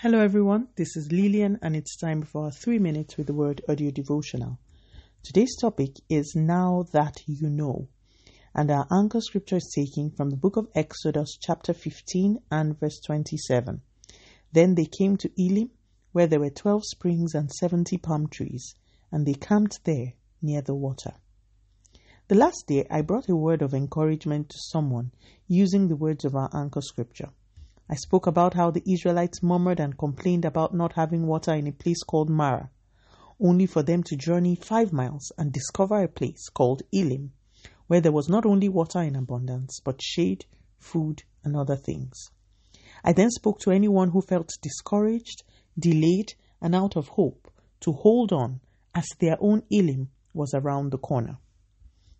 Hello, everyone. This is Lillian, and it's time for our three minutes with the word audio devotional. Today's topic is Now That You Know, and our anchor scripture is taken from the book of Exodus, chapter 15 and verse 27. Then they came to Elim, where there were twelve springs and seventy palm trees, and they camped there near the water. The last day, I brought a word of encouragement to someone using the words of our anchor scripture. I spoke about how the Israelites murmured and complained about not having water in a place called Marah, only for them to journey five miles and discover a place called Elim, where there was not only water in abundance, but shade, food, and other things. I then spoke to anyone who felt discouraged, delayed, and out of hope to hold on as their own Elim was around the corner.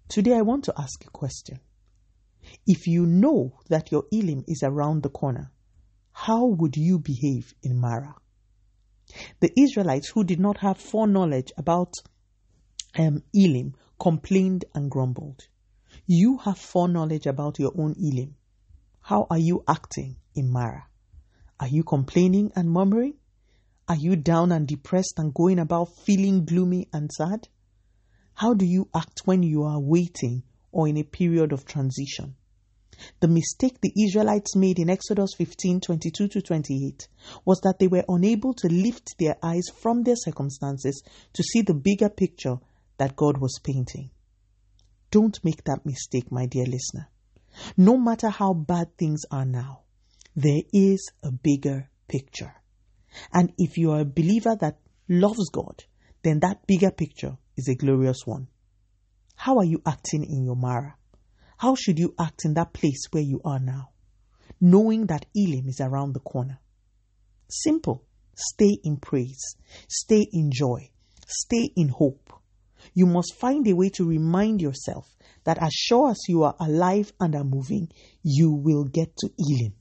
Today I want to ask a question. If you know that your Elim is around the corner, how would you behave in Marah? The Israelites who did not have foreknowledge about um, Elim complained and grumbled. You have foreknowledge about your own Elim. How are you acting in Marah? Are you complaining and murmuring? Are you down and depressed and going about feeling gloomy and sad? How do you act when you are waiting or in a period of transition? The mistake the Israelites made in Exodus 15 22 to 28 was that they were unable to lift their eyes from their circumstances to see the bigger picture that God was painting. Don't make that mistake, my dear listener. No matter how bad things are now, there is a bigger picture. And if you are a believer that loves God, then that bigger picture is a glorious one. How are you acting in your Marah? How should you act in that place where you are now, knowing that Elim is around the corner? Simple. Stay in praise, stay in joy, stay in hope. You must find a way to remind yourself that as sure as you are alive and are moving, you will get to Elim.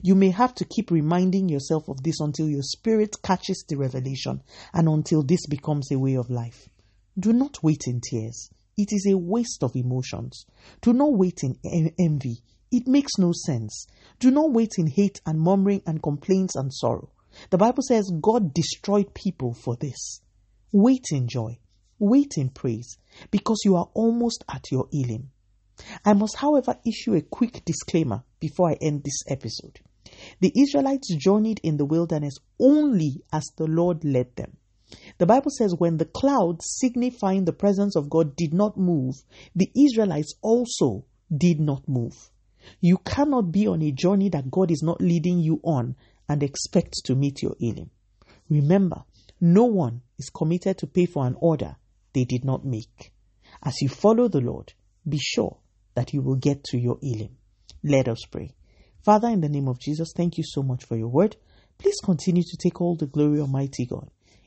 You may have to keep reminding yourself of this until your spirit catches the revelation and until this becomes a way of life. Do not wait in tears. It is a waste of emotions. Do not wait in envy. It makes no sense. Do not wait in hate and murmuring and complaints and sorrow. The Bible says God destroyed people for this. Wait in joy. Wait in praise because you are almost at your Elim. I must, however, issue a quick disclaimer before I end this episode. The Israelites journeyed in the wilderness only as the Lord led them. The Bible says, when the cloud signifying the presence of God did not move, the Israelites also did not move. You cannot be on a journey that God is not leading you on and expect to meet your Elim. Remember, no one is committed to pay for an order they did not make. As you follow the Lord, be sure that you will get to your Elim. Let us pray. Father, in the name of Jesus, thank you so much for your word. Please continue to take all the glory, Almighty God.